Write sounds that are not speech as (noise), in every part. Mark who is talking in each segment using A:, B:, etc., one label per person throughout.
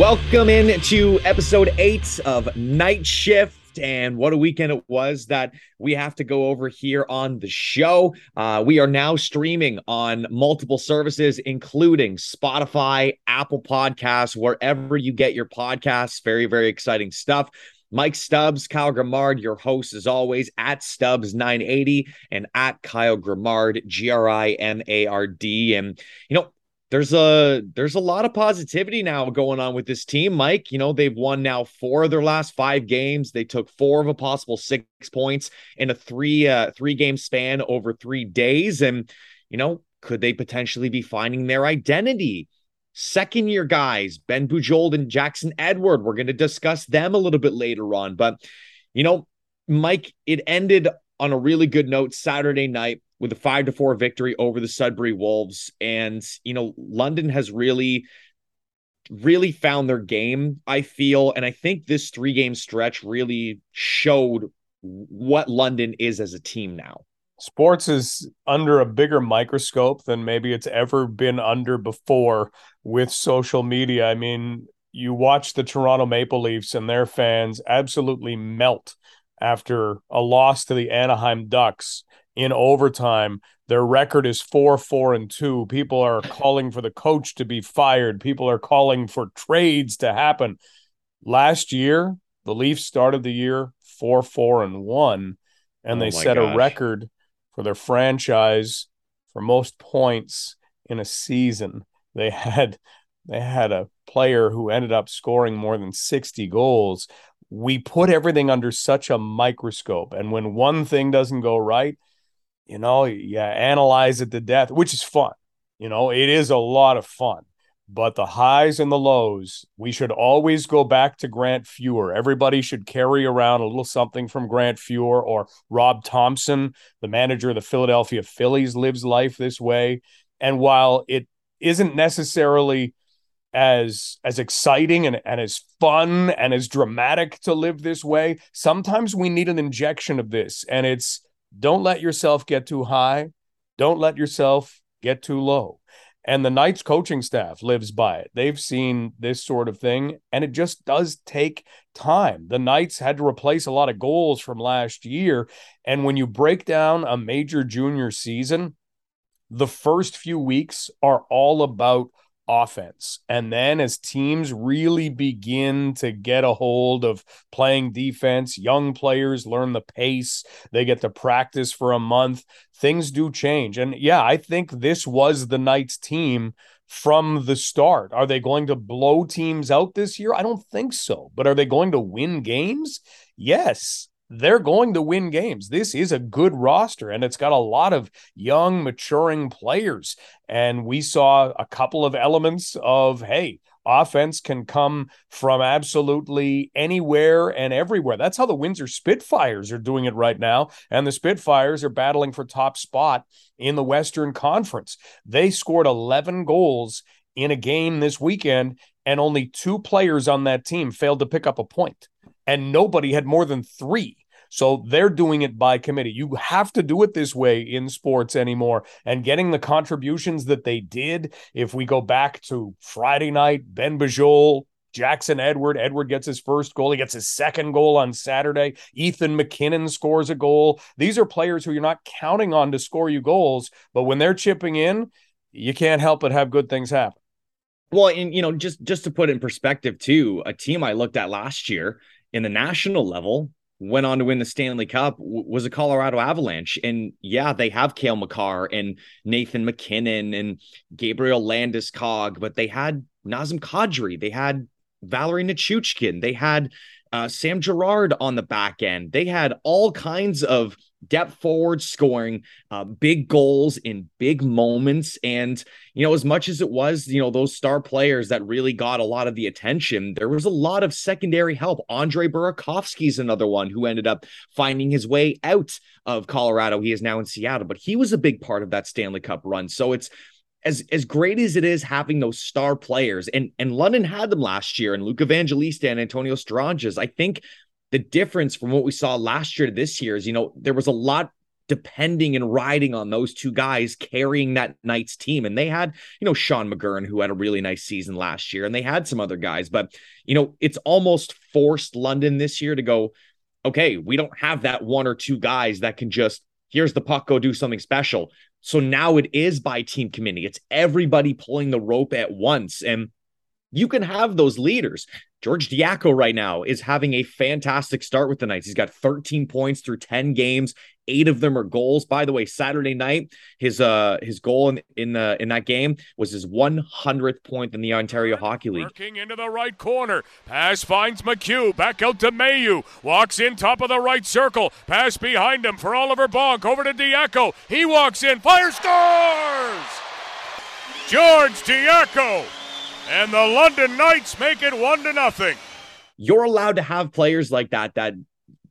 A: Welcome in to episode eight of Knight Shift. And what a weekend it was that we have to go over here on the show. Uh, we are now streaming on multiple services, including Spotify, Apple Podcasts, wherever you get your podcasts. Very, very exciting stuff. Mike Stubbs, Kyle Grimard, your host as always at Stubbs980 and at Kyle Grimard, G R I M A R D. And, you know, there's a there's a lot of positivity now going on with this team mike. You know they've won now four of their last five games. They took four of a possible six points in a three uh three game span over three days. And you know could they potentially be finding their identity? Second year guys ben bujold and jackson edward we're going to discuss them a little bit later on. But you know mike it ended on a really good note saturday night with a five to four victory over the Sudbury Wolves. And, you know, London has really, really found their game, I feel. And I think this three game stretch really showed what London is as a team now.
B: Sports is under a bigger microscope than maybe it's ever been under before with social media. I mean, you watch the Toronto Maple Leafs and their fans absolutely melt after a loss to the Anaheim Ducks in overtime. Their record is four, four, and two. People are calling for the coach to be fired. People are calling for trades to happen. Last year, the Leafs started the year four, four, and one, and oh they set gosh. a record for their franchise for most points in a season. They had they had a player who ended up scoring more than 60 goals. We put everything under such a microscope. And when one thing doesn't go right, you know, you analyze it to death, which is fun. You know, it is a lot of fun. But the highs and the lows, we should always go back to Grant Fuhr. Everybody should carry around a little something from Grant Fuhr or Rob Thompson, the manager of the Philadelphia Phillies, lives life this way. And while it isn't necessarily as as exciting and, and as fun and as dramatic to live this way, sometimes we need an injection of this. And it's don't let yourself get too high. Don't let yourself get too low. And the Knights coaching staff lives by it. They've seen this sort of thing, and it just does take time. The Knights had to replace a lot of goals from last year. And when you break down a major junior season, the first few weeks are all about offense. And then as teams really begin to get a hold of playing defense, young players learn the pace, they get to practice for a month, things do change. And yeah, I think this was the Knights team from the start. Are they going to blow teams out this year? I don't think so. But are they going to win games? Yes they're going to win games. This is a good roster and it's got a lot of young, maturing players. And we saw a couple of elements of, hey, offense can come from absolutely anywhere and everywhere. That's how the Windsor Spitfires are doing it right now. And the Spitfires are battling for top spot in the Western Conference. They scored 11 goals in a game this weekend, and only two players on that team failed to pick up a point and nobody had more than three. So they're doing it by committee. You have to do it this way in sports anymore. And getting the contributions that they did, if we go back to Friday night, Ben Bujold, Jackson Edward. Edward gets his first goal. He gets his second goal on Saturday. Ethan McKinnon scores a goal. These are players who you're not counting on to score you goals, but when they're chipping in, you can't help but have good things happen.
A: Well, and you know, just just to put in perspective, too, a team I looked at last year in the national level went on to win the Stanley Cup was a Colorado Avalanche. And yeah, they have Cale Makar and Nathan McKinnon and Gabriel Landeskog, but they had Nazem Kadri, they had Valeri Nichushkin, they had uh, Sam Girard on the back end. They had all kinds of depth forward scoring, uh, big goals in big moments. And, you know, as much as it was, you know, those star players that really got a lot of the attention, there was a lot of secondary help. Andre Burakovsky's another one who ended up finding his way out of Colorado. He is now in Seattle, but he was a big part of that Stanley Cup run. So it's, as as great as it is having those star players, and and London had them last year, and Luke Evangelista and Antonio Stranges, I think the difference from what we saw last year to this year is, you know, there was a lot depending and riding on those two guys carrying that Knights team. And they had, you know, Sean McGurn, who had a really nice season last year, and they had some other guys, but, you know, it's almost forced London this year to go, okay, we don't have that one or two guys that can just, here's the puck, go do something special. So now it is by team committee. It's everybody pulling the rope at once. And you can have those leaders. George Diaco right now is having a fantastic start with the Knights. He's got 13 points through 10 games. Eight of them are goals. By the way, Saturday night, his uh his goal in in the in that game was his 100th point in the Ontario Hockey League.
C: Working into the right corner. Pass finds McHugh. Back out to Mailloux. Walks in top of the right circle. Pass behind him for Oliver Bonk. Over to Diaco. He walks in. Fire scores! George Diaco and the London Knights make it one to nothing.
A: You're allowed to have players like that that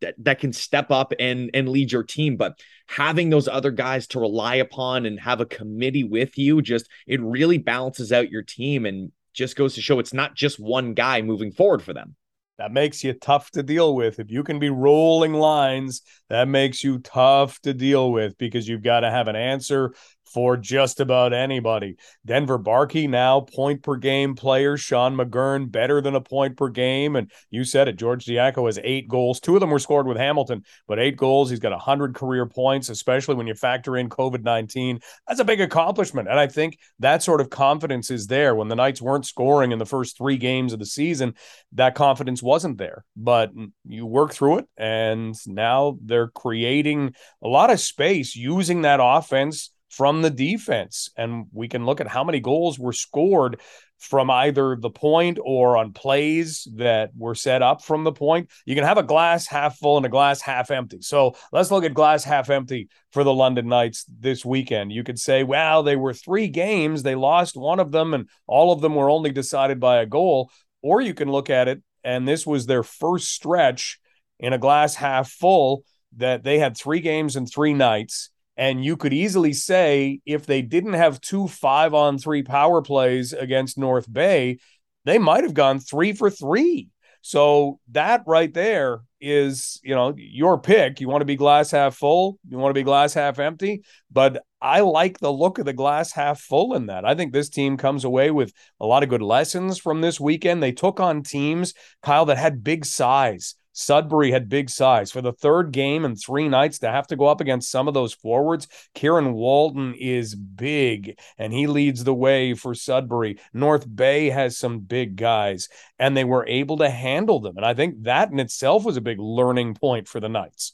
A: that, that can step up and and lead your team, but having those other guys to rely upon and have a committee with you just it really balances out your team and just goes to show it's not just one guy moving forward for them.
B: That makes you tough to deal with. If you can be rolling lines, that makes you tough to deal with because you've got to have an answer for just about anybody. Denver Barkey now point per game player. Sean McGurn better than a point per game. And you said it, George Diaco has eight goals. Two of them were scored with Hamilton, but eight goals. He's got 100 career points, especially when you factor in COVID 19. That's a big accomplishment. And I think that sort of confidence is there. When the Knights weren't scoring in the first three games of the season, that confidence wasn't there. But you work through it, and now they're creating a lot of space using that offense from the defense. And we can look at how many goals were scored from either the point or on plays that were set up from the point. You can have a glass half full and a glass half empty. So let's look at glass half empty for the London Knights this weekend. You could say, well, they were three games, they lost one of them, and all of them were only decided by a goal. Or you can look at it, and this was their first stretch in a glass half full that they had three games and three nights and you could easily say if they didn't have two five on three power plays against North Bay, they might have gone three for three. So that right there is, you know, your pick. You want to be glass half full, you want to be glass half empty. But I like the look of the glass half full in that. I think this team comes away with a lot of good lessons from this weekend. They took on teams, Kyle, that had big size. Sudbury had big size for the third game in three nights to have to go up against some of those forwards. Kieran Walton is big and he leads the way for Sudbury. North Bay has some big guys and they were able to handle them. And I think that in itself was a big learning point for the Knights.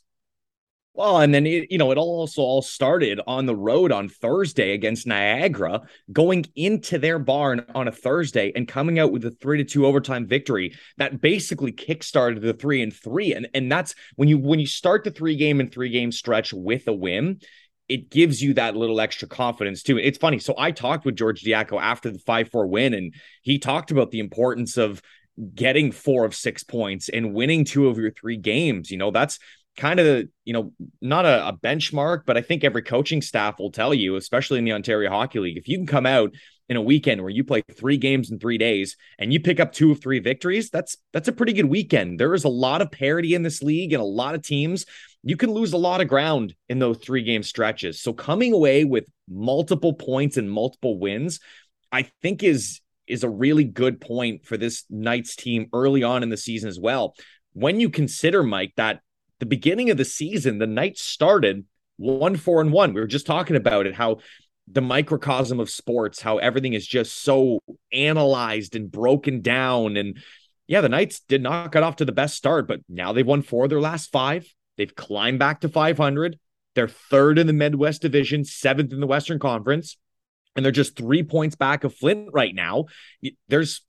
A: Well, and then it, you know, it also all started on the road on Thursday against Niagara, going into their barn on a Thursday and coming out with a three to two overtime victory that basically kickstarted the three and three. And and that's when you when you start the three game and three game stretch with a win, it gives you that little extra confidence too. It's funny. So I talked with George Diaco after the 5 4 win, and he talked about the importance of getting four of six points and winning two of your three games. You know, that's kind of you know not a, a, benchmark but i think every coaching staff will tell you especially in the ontario hockey league if you can come out in a weekend where you play three games in three days and you pick up two of three victories that's that's a pretty good weekend. There is a lot of parity in this league and a lot of teams. You can lose a lot of ground in those three game stretches. So coming away with multiple points and multiple wins i think is is a really good point for this Knights team early on in the season as well. When you consider mike that the beginning of the season, the Knights started one, four, and one. We were just talking about it, how the microcosm of sports, how everything is just so analyzed and broken down. And yeah, the Knights did not get off to the best start, but now they've won four of their last five. They've climbed back to 500. They're third in the Midwest Division, seventh in the Western Conference, and they're just three points back of Flint right now. There's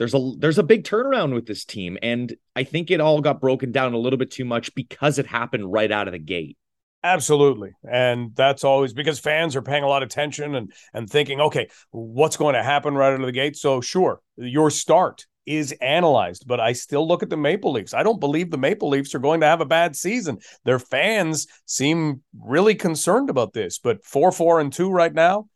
A: there's a there's a big turnaround with this team and I think it all got broken down a little bit too much because it happened right out of the gate.
B: Absolutely. And that's always because fans are paying a lot of attention and and thinking, okay, what's going to happen right out of the gate? So sure, your start is analyzed, but I still look at the Maple Leafs. I don't believe the Maple Leafs are going to have a bad season. Their fans seem really concerned about this, but 4 4 and 2 right now,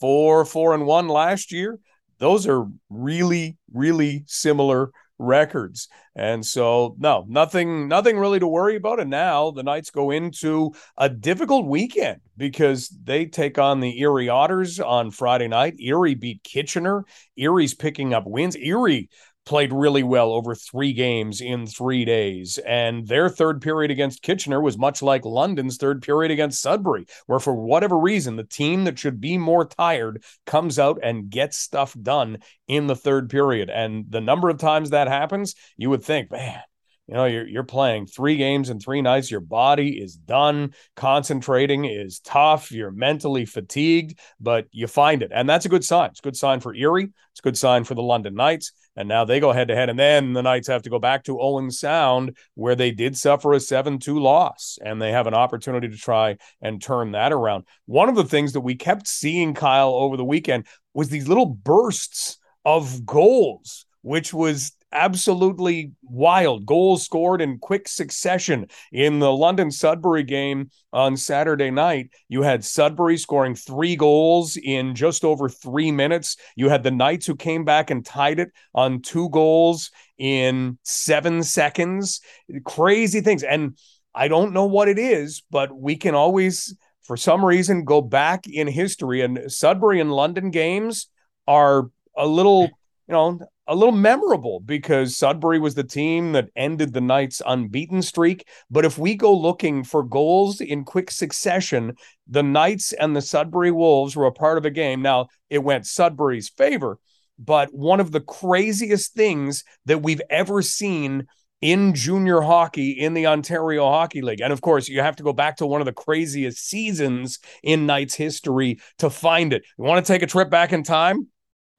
B: 4 4 and 1 last year those are really, really similar records. And so, no, nothing, nothing really to worry about. And now the Knights go into a difficult weekend because they take on the Erie Otters on Friday night. Erie beat Kitchener. Erie's picking up wins. Erie played really well over three games in three days. And their third period against Kitchener was much like London's third period against Sudbury, where for whatever reason, the team that should be more tired comes out and gets stuff done in the third period. And the number of times that happens, you would think, man, you know you're you're playing three games in three nights your body is done concentrating is tough you're mentally fatigued but you find it and that's a good sign it's a good sign for erie it's a good sign for the london knights and now they go head to head. And then the Knights have to go back to Owen Sound, where they did suffer a 7 2 loss. And they have an opportunity to try and turn that around. One of the things that we kept seeing, Kyle, over the weekend was these little bursts of goals, which was absolutely wild. Goals scored in quick succession. In the London Sudbury game on Saturday night, you had Sudbury scoring three goals in just over three minutes. You had the Knights who came back and tied it on two goals in seven seconds. Crazy things. And I don't know what it is, but we can always, for some reason, go back in history. And Sudbury and London games are a little, you know, a little memorable because Sudbury was the team that ended the Knights' unbeaten streak. But if we go looking for goals in quick succession, the Knights and the Sudbury Wolves were a part of a game. Now, it went Sudbury's favor, but one of the craziest things that we've ever seen in junior hockey in the Ontario Hockey League. And of course, you have to go back to one of the craziest seasons in Knights history to find it. You want to take a trip back in time?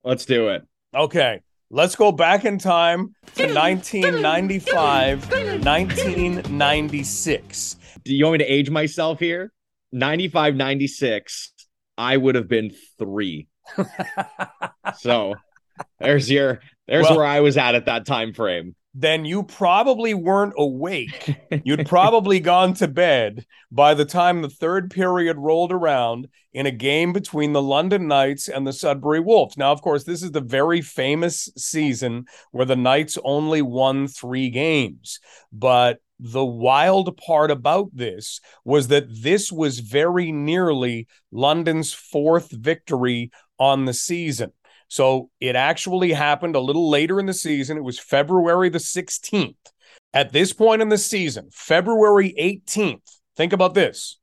A: Let's do it.
B: Okay. Let's go back in time to 1995, 1996.
A: Do you want me to age myself here? 95, 96, I would have been three. (laughs) so there's your there's well, where I was at at that time frame
B: then you probably weren't awake. (laughs) You'd probably gone to bed by the time the third period rolled around in a game between the London Knights and the Sudbury Wolves. Now, of course, this is the very famous season where the Knights only won three games. But the wild part about this was that this was very nearly London's fourth victory on the season. So it actually happened a little later in the season. It was February the 16th. At this point in the season, February 18th, think about this.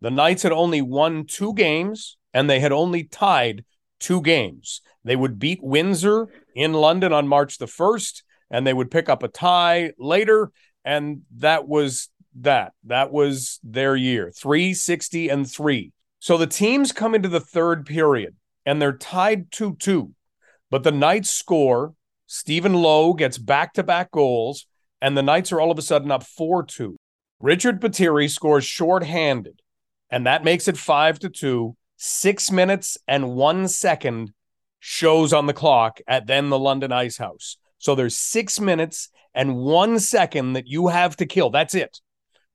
B: The Knights had only won two games and they had only tied two games. They would beat Windsor in London on March the 1st and they would pick up a tie later. And that was that. That was their year 360 and three. So the teams come into the third period and they're tied 2 2. But the Knights score. Stephen Lowe gets back to back goals, and the Knights are all of a sudden up 4 2. Richard Patiri scores shorthanded, and that makes it 5 to 2. Six minutes and one second shows on the clock at then the London Ice House. So there's six minutes and one second that you have to kill. That's it.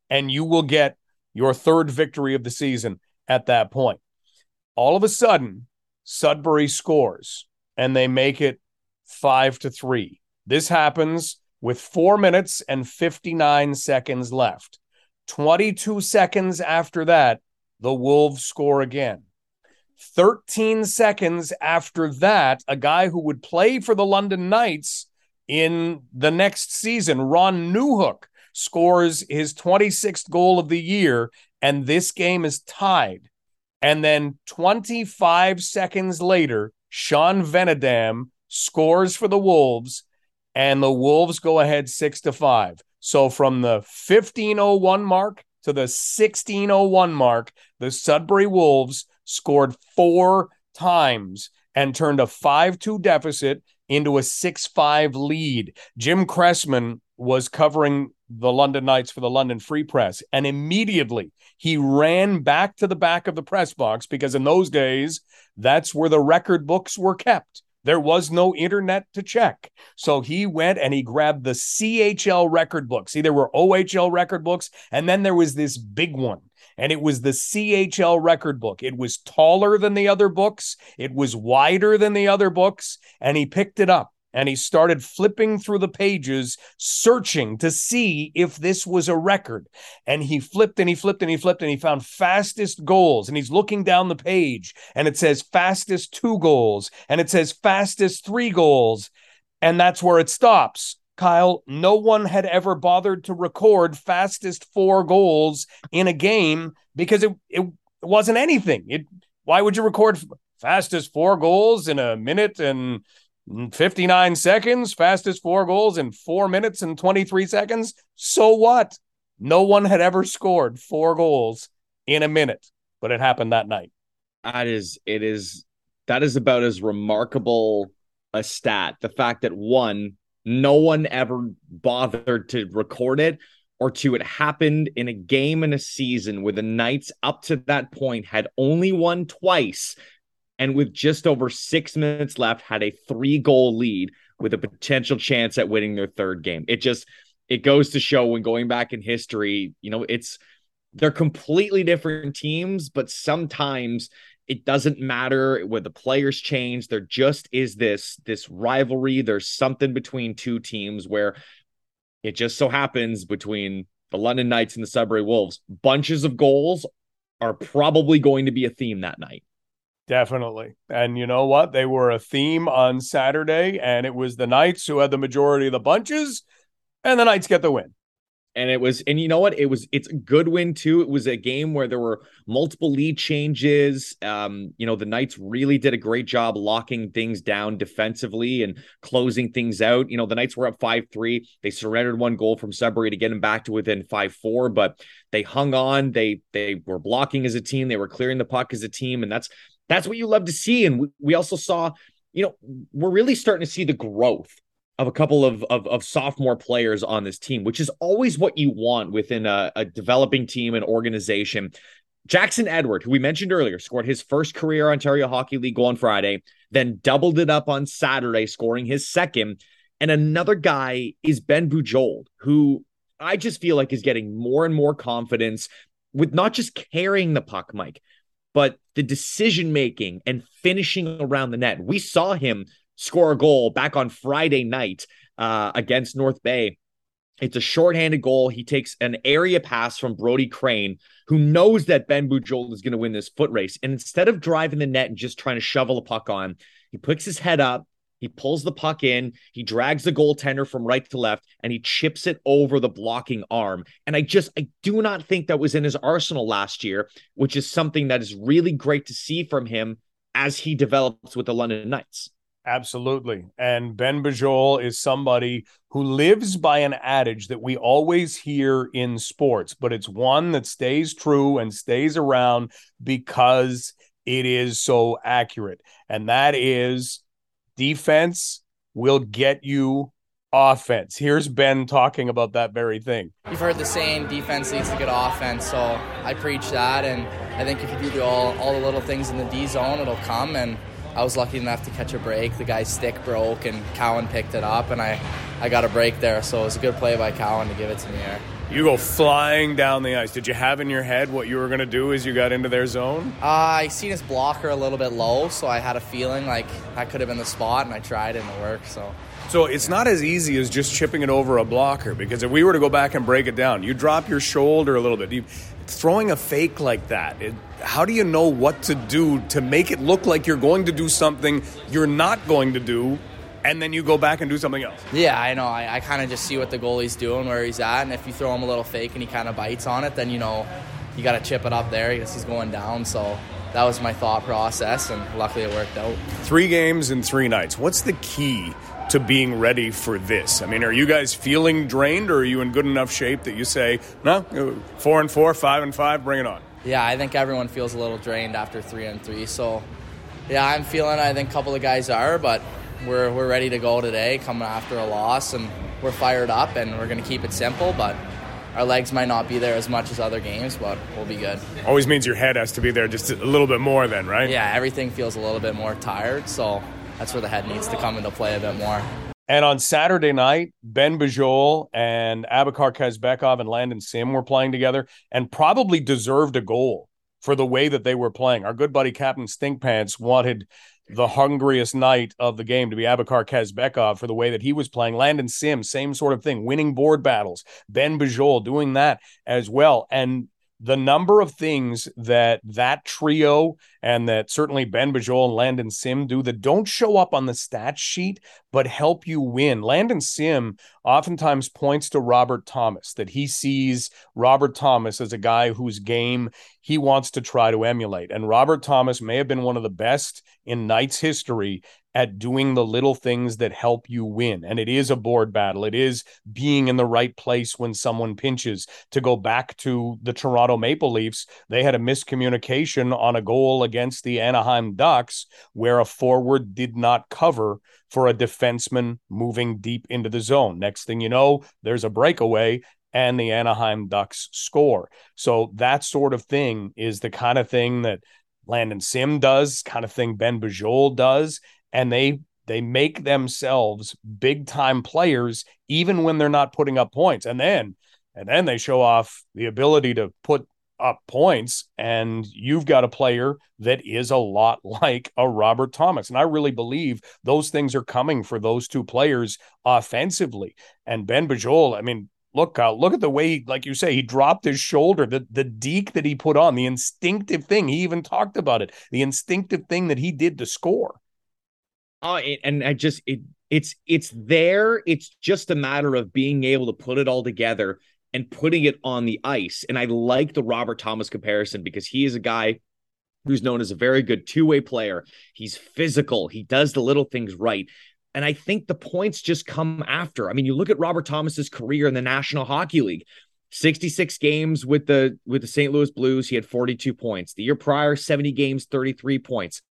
B: And you will get your third victory of the season at that point. All of a sudden, Sudbury scores and they make it five to three. This happens with four minutes and 59 seconds left. 22 seconds after that, the Wolves score again. 13 seconds after that, a guy who would play for the London Knights in the next season, Ron Newhook, scores his 26th goal of the year, and this game is tied. And then 25 seconds later, Sean Venedam scores for the Wolves, and the Wolves go ahead six to five. So from the 1501 mark to the 1601 mark, the Sudbury Wolves scored four times and turned a 5 2 deficit into a 6 5 lead. Jim Cressman was covering the London Knights for the London Free Press. And immediately he ran back to the back of the press box because in those days, that's where the record books were kept. There was no internet to check. So he went and he grabbed the CHL record books. See, there were OHL record books, and then there was this big one. And it was the CHL record book. It was taller than the other books, it was wider than the other books. And he picked it up and he started flipping through the pages, searching to see if this was a record. And he flipped and he flipped and he flipped and he found fastest goals. And he's looking down the page and it says fastest two goals and it says fastest three goals. And that's where it stops. Kyle, no one had ever bothered to record fastest four goals in a game because it, it wasn't anything. It, why would you record fastest four goals in a minute and 59 seconds, fastest four goals in four minutes and 23 seconds. So what? No one had ever scored four goals in a minute, but it happened that night.
A: That is, it is, that is about as remarkable a stat. The fact that one, no one ever bothered to record it, or two, it happened in a game in a season where the Knights up to that point had only won twice and with just over six minutes left, had a three goal lead with a potential chance at winning their third game. It just it goes to show when going back in history, you know, it's they're completely different teams, but sometimes it doesn't matter where the players change. There just is this this rivalry. There's something between two teams where it just so happens between the London Knights and the Sudbury Wolves, bunches of goals are probably going to be a theme that night.
B: Definitely. And you know what? They were a theme on Saturday, and it was the Knights who had the majority of the bunches, and the Knights get the win.
A: And it was, and you know what? It was, it's a good win too. It was a game where there were multiple lead changes. Um, you know, the Knights really did a great job locking things down defensively and closing things out. You know, the Knights were up 5 3. They surrendered one goal from Sudbury to get them back to within 5 4, but they hung on. They, they were blocking as a team. They were clearing the puck as a team. And that's, that's what you love to see. And we, we also saw, you know, we're really starting to see the growth of a couple of, of, of sophomore players on this team, which is always what you want within a, a developing team and organization. Jackson Edward, who we mentioned earlier, scored his first career Ontario Hockey League goal on Friday, then doubled it up on Saturday, scoring his second. And another guy is Ben Bujold, who I just feel like is getting more and more confidence with not just carrying the puck, Mike, but the decision making and finishing around the net. We saw him score a goal back on Friday night uh, against North Bay. It's a shorthanded goal. He takes an area pass from Brody Crane, who knows that Ben Bujold is going to win this foot race. And instead of driving the net and just trying to shovel a puck on, he puts his head up, he pulls the puck in, he drags the goaltender from right to left, and he chips it over the blocking arm. And I just, I do not think that was in his arsenal last year, which is something that is really great to see from him as he develops with the London Knights.
B: Absolutely. And Ben Bujold is somebody who lives by an adage that we always hear in sports, but it's one that stays true and stays around because it is so accurate. And that is defense will get you offense. Here's Ben talking about that very thing.
D: You've heard the saying, defense leads to good offense. So I preach that, and I think if you do all all the little things in the D zone, it'll come. And I was lucky enough to catch a break. The guy's stick broke, and Cowan picked it up, and I I got a break there. So it was a good play by Cowan to give it to me.
B: You go flying down the ice. Did you have in your head what you were going to do as you got into their zone?
D: Uh, I seen his blocker a little bit low, so I had a feeling like that could have been the spot, and I tried it and it worked. So.
B: So it's not as easy as just chipping it over a blocker because if we were to go back and break it down, you drop your shoulder a little bit. You, throwing a fake like that, it, how do you know what to do to make it look like you're going to do something you're not going to do and then you go back and do something else.
D: Yeah, I know. I, I kind of just see what the goalie's doing, where he's at, and if you throw him a little fake and he kind of bites on it, then you know you got to chip it up there because he's going down. So that was my thought process, and luckily it worked out.
B: Three games in three nights. What's the key to being ready for this? I mean, are you guys feeling drained, or are you in good enough shape that you say, no, four and four, five and five, bring it on?
D: Yeah, I think everyone feels a little drained after three and three. So, yeah, I'm feeling. I think a couple of guys are, but we're, we're ready to go today, coming after a loss, and we're fired up, and we're going to keep it simple, but our legs might not be there as much as other games, but we'll be good.
B: Always means your head has to be there just a little bit more, then, right?
D: Yeah, everything feels a little bit more tired, so that's where the head needs to come into play a bit more.
B: And on Saturday night, Ben Bujold and Abakar Kazbekov and Landon Sim were playing together and probably deserved a goal for the way that they were playing. Our good buddy Captain Stinkpants wanted the hungriest Knight of the game to be Abakar Kazbekov for the way that he was playing. Landon Sims, same sort of thing, winning board battles. Ben Bujold doing that as well. And the number of things that that trio and that certainly Ben Bujold and Landon Sim do that don't show up on the stat sheet but help you win. Landon Sim oftentimes points to Robert Thomas that he sees Robert Thomas as a guy whose game he wants to try to emulate. And Robert Thomas may have been one of the best in Knights history at doing the little things that help you win. And it is a board battle. It is being in the right place when someone pinches. To go back to the Toronto Maple Leafs, they had a miscommunication on a goal against the Anaheim Ducks where a forward did not cover for a defenseman moving deep into the zone. Next thing you know, there's a breakaway and the Anaheim Ducks score. So that sort of thing is the kind of thing that Landon Sim does, kind of thing Ben Bujold does and they they make themselves big time players even when they're not putting up points. And then and then they show off the ability to put up points and you've got a player that is a lot (laughs) like a Robert Thomas. And I really believe those things are coming for those two players offensively. And Ben Bujold I mean look Kyle, look at the way like you say he dropped his shoulder the the deke that he put on the instinctive thing he even talked about it the instinctive thing that he did to score
A: Oh, and I just it it's it's there. It's just a matter of being able to put it all together and putting it on the ice. And I like the Robert Thomas comparison because he is a guy who's known as a very good two-way player. He's physical. He does the little things right. And I think the points just come after. I mean, you look at Robert Thomas's career in the National Hockey League. 66 games with the with the St. Louis Blues, he had 42 points. The year prior, 70 games, 33 points.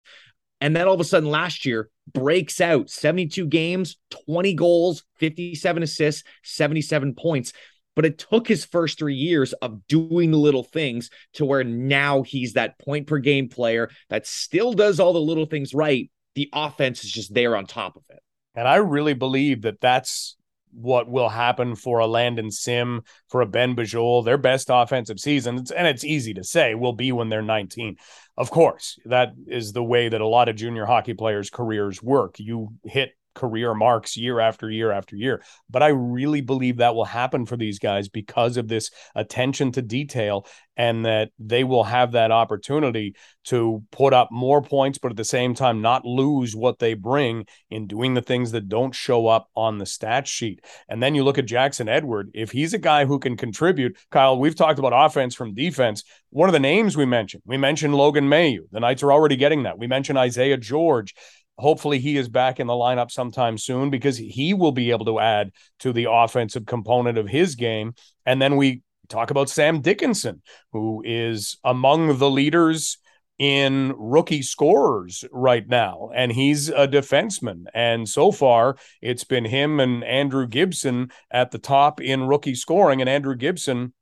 A: And then all of a sudden last year breaks out 72 games, 20 goals, 57 assists, 77 points. But it took his first three years of doing the little things to where now he's that point per game player that still does all the little things right. The offense is just there on top of it.
B: And I really believe that that's what will happen for a Landon Sim, for a Ben Bujold, their best offensive season. And it's easy to say will be when they're 19. Of course, that is the way that a lot of junior hockey players' careers work. You hit career marks year after year after year. But I really believe that will happen for these guys because of this attention to detail and that they will have that opportunity to put up more points, but at the same time, not lose what they bring in doing the things that don't show up on the stat sheet. And then you look at Jackson Edward. If he's a guy who can contribute, Kyle, we've talked about offense from defense. One of the names we mentioned, we mentioned Logan Mailloux. The Knights are already getting that. We mentioned Isaiah George hopefully he is back in the lineup sometime soon because he will be able to add to the offensive component of his game. And then we talk about Sam Dickinson, who is among the leaders in rookie scorers right now, and he's a defenseman. And so far, it's been him and Andrew Gibson at the top in rookie scoring, and Andrew Gibson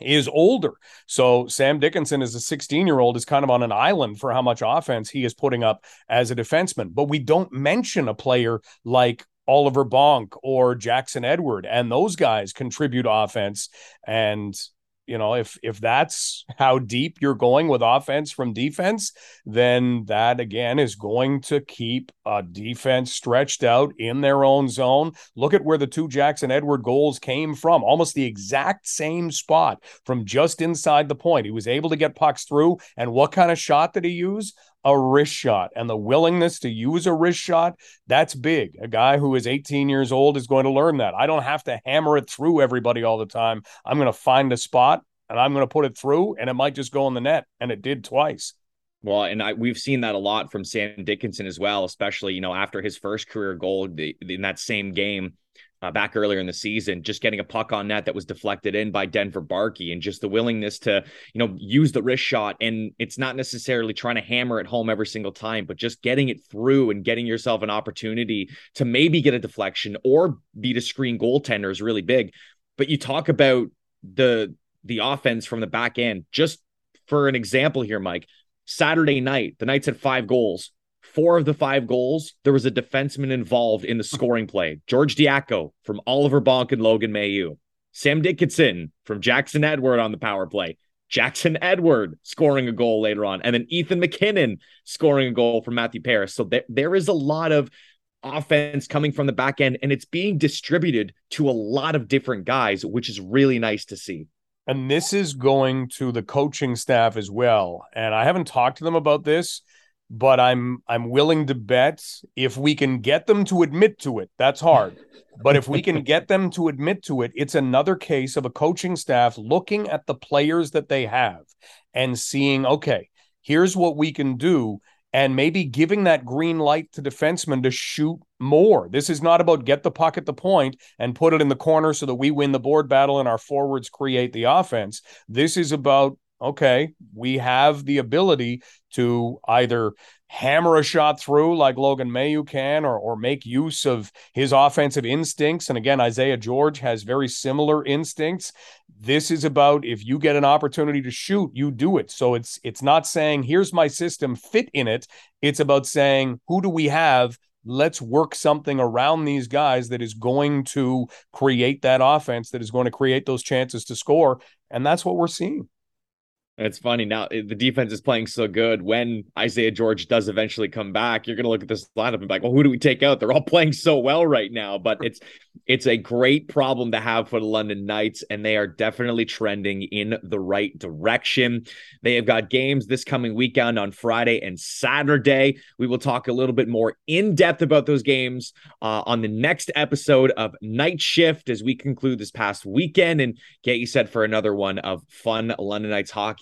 B: is older. So Sam Dickinson is a 16 year old is kind of on an island for how much offense he is putting up as a defenseman. But we don't mention a player like Oliver Bonk or Jackson Edward, and those guys contribute offense. And you know if if that's how deep you're going with offense from defense then that again is going to keep a defense stretched out in their own zone. Look at where the two jackson edward goals came from almost the exact same spot from just inside the point. He was able to get pucks through and what kind of shot did he use a wrist shot and the willingness to use a wrist shot that's big. A guy who is 18 years old is going to learn that. I don't have to hammer it through everybody all the time. I'm going to find a spot and i'm going to put it through and it might just go in the net and it did twice.
A: Well, and I, we've seen that a lot from Sam Dickinson as well, especially you know after his first career goal the, in that same game uh, back earlier in the season, just getting a puck on net that was deflected in by Denver Barkey, and just the willingness to, you know, use the wrist shot. And it's not necessarily trying to hammer it home every single time, but just getting it through and getting yourself an opportunity to maybe get a deflection or beat a screen goaltender is really big. But you talk about the the offense from the back end. Just for an example here, Mike, Saturday night, the Knights had five goals four of the five goals, there was a defenseman involved in the scoring play. George Diaco from Oliver Bonk and Logan Mailloux. Sam Dickinson from Jackson Edward on the power play. Jackson Edward scoring a goal later on, and then Ethan McKinnon scoring a goal for Matthew Paris. So there, there is a lot of offense coming from the back end, and it's being distributed to a lot of different guys, which is really nice to see.
B: And this is going to the coaching staff as well. And I haven't talked to them about this, but I'm I'm willing to bet if we can get them to admit to it, that's hard. But if we can (laughs) get them to admit to it, it's another case of a coaching staff looking at the players that they have and seeing, okay, here's what we can do. And maybe giving that green light to defensemen to shoot more. This is not about get the puck at the point and put it in the corner so that we win the board battle and our forwards create the offense. This is about okay, we have the ability to either hammer a shot through like Logan Mailloux can or, or make use of his offensive instincts. And again, Isaiah George has very similar instincts. This is about if you get an opportunity to shoot, you do it. So it's it's not saying here's my system, fit in it. It's about saying who do we have let's work something around these guys that is going to create that offense that is going to create those chances to score and that's what we're seeing
A: it's funny now the defense is playing so good. When Isaiah George does eventually come back, you're going to look at this lineup and be like, "Well, who do we take out?" They're all (laughs) playing so well right now, but it's it's a great problem to have for the London Knights, and they are definitely trending in the right direction. They have got games this coming weekend on Friday and Saturday. We will talk a little bit more in depth about those games uh, on the next episode of Knight Shift as we conclude this past weekend and get you set for another one of fun London Knights hockey.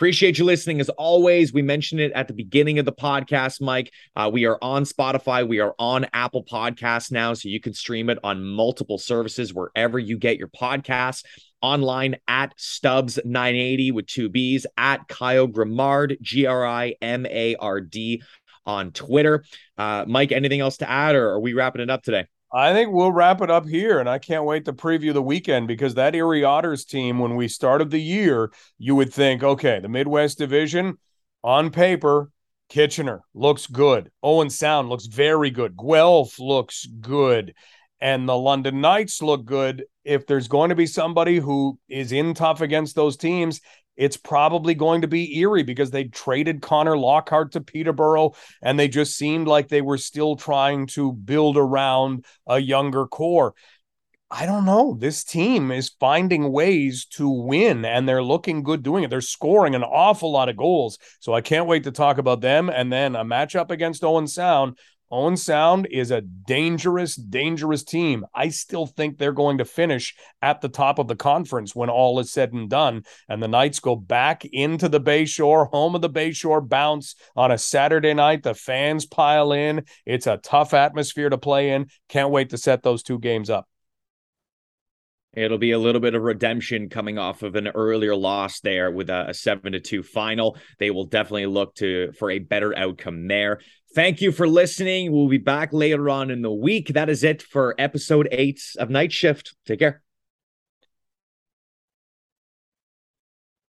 A: Appreciate you listening as always. We mentioned it at the beginning of the podcast, Mike. Uh, we are on Spotify. We are on Apple Podcasts now, so you can stream it on multiple services wherever you get your podcasts. Online at Stubbs980 with two B's, at Kyle Grimard, G R I M A R D on Twitter. Uh, Mike, anything else to add, or are we wrapping it up today?
B: I think we'll wrap it up here, and I can't wait to preview the weekend because that Erie Otters team, when we started the year, you would think, okay, the Midwest Division on paper, Kitchener looks good. Owen Sound looks very good. Guelph looks good. And the London Knights look good. If there's going to be somebody who is in tough against those teams, it's probably going to be Erie because they traded Connor Lockhart to Peterborough and they just seemed like they were still trying to build around a younger core. I don't know. This team is finding ways to win and they're looking good doing it. They're scoring an awful lot of goals. So I can't wait to talk about them. And then a matchup against Owen Sound Owen Sound is a dangerous, dangerous team. I still think they're going to finish at the top of the conference when all is said and done. And the Knights go back into the Bayshore, home of the Bayshore bounce on a Saturday night. The fans pile in. It's a tough atmosphere to play in. Can't wait to set those two games up.
A: It'll be a little bit of redemption coming off of an earlier loss there with a, a seven to two final. They will definitely look to for a better outcome there. Thank you for listening. We'll be back later on in the week. That is it for episode eight of Knight Shift. Take care.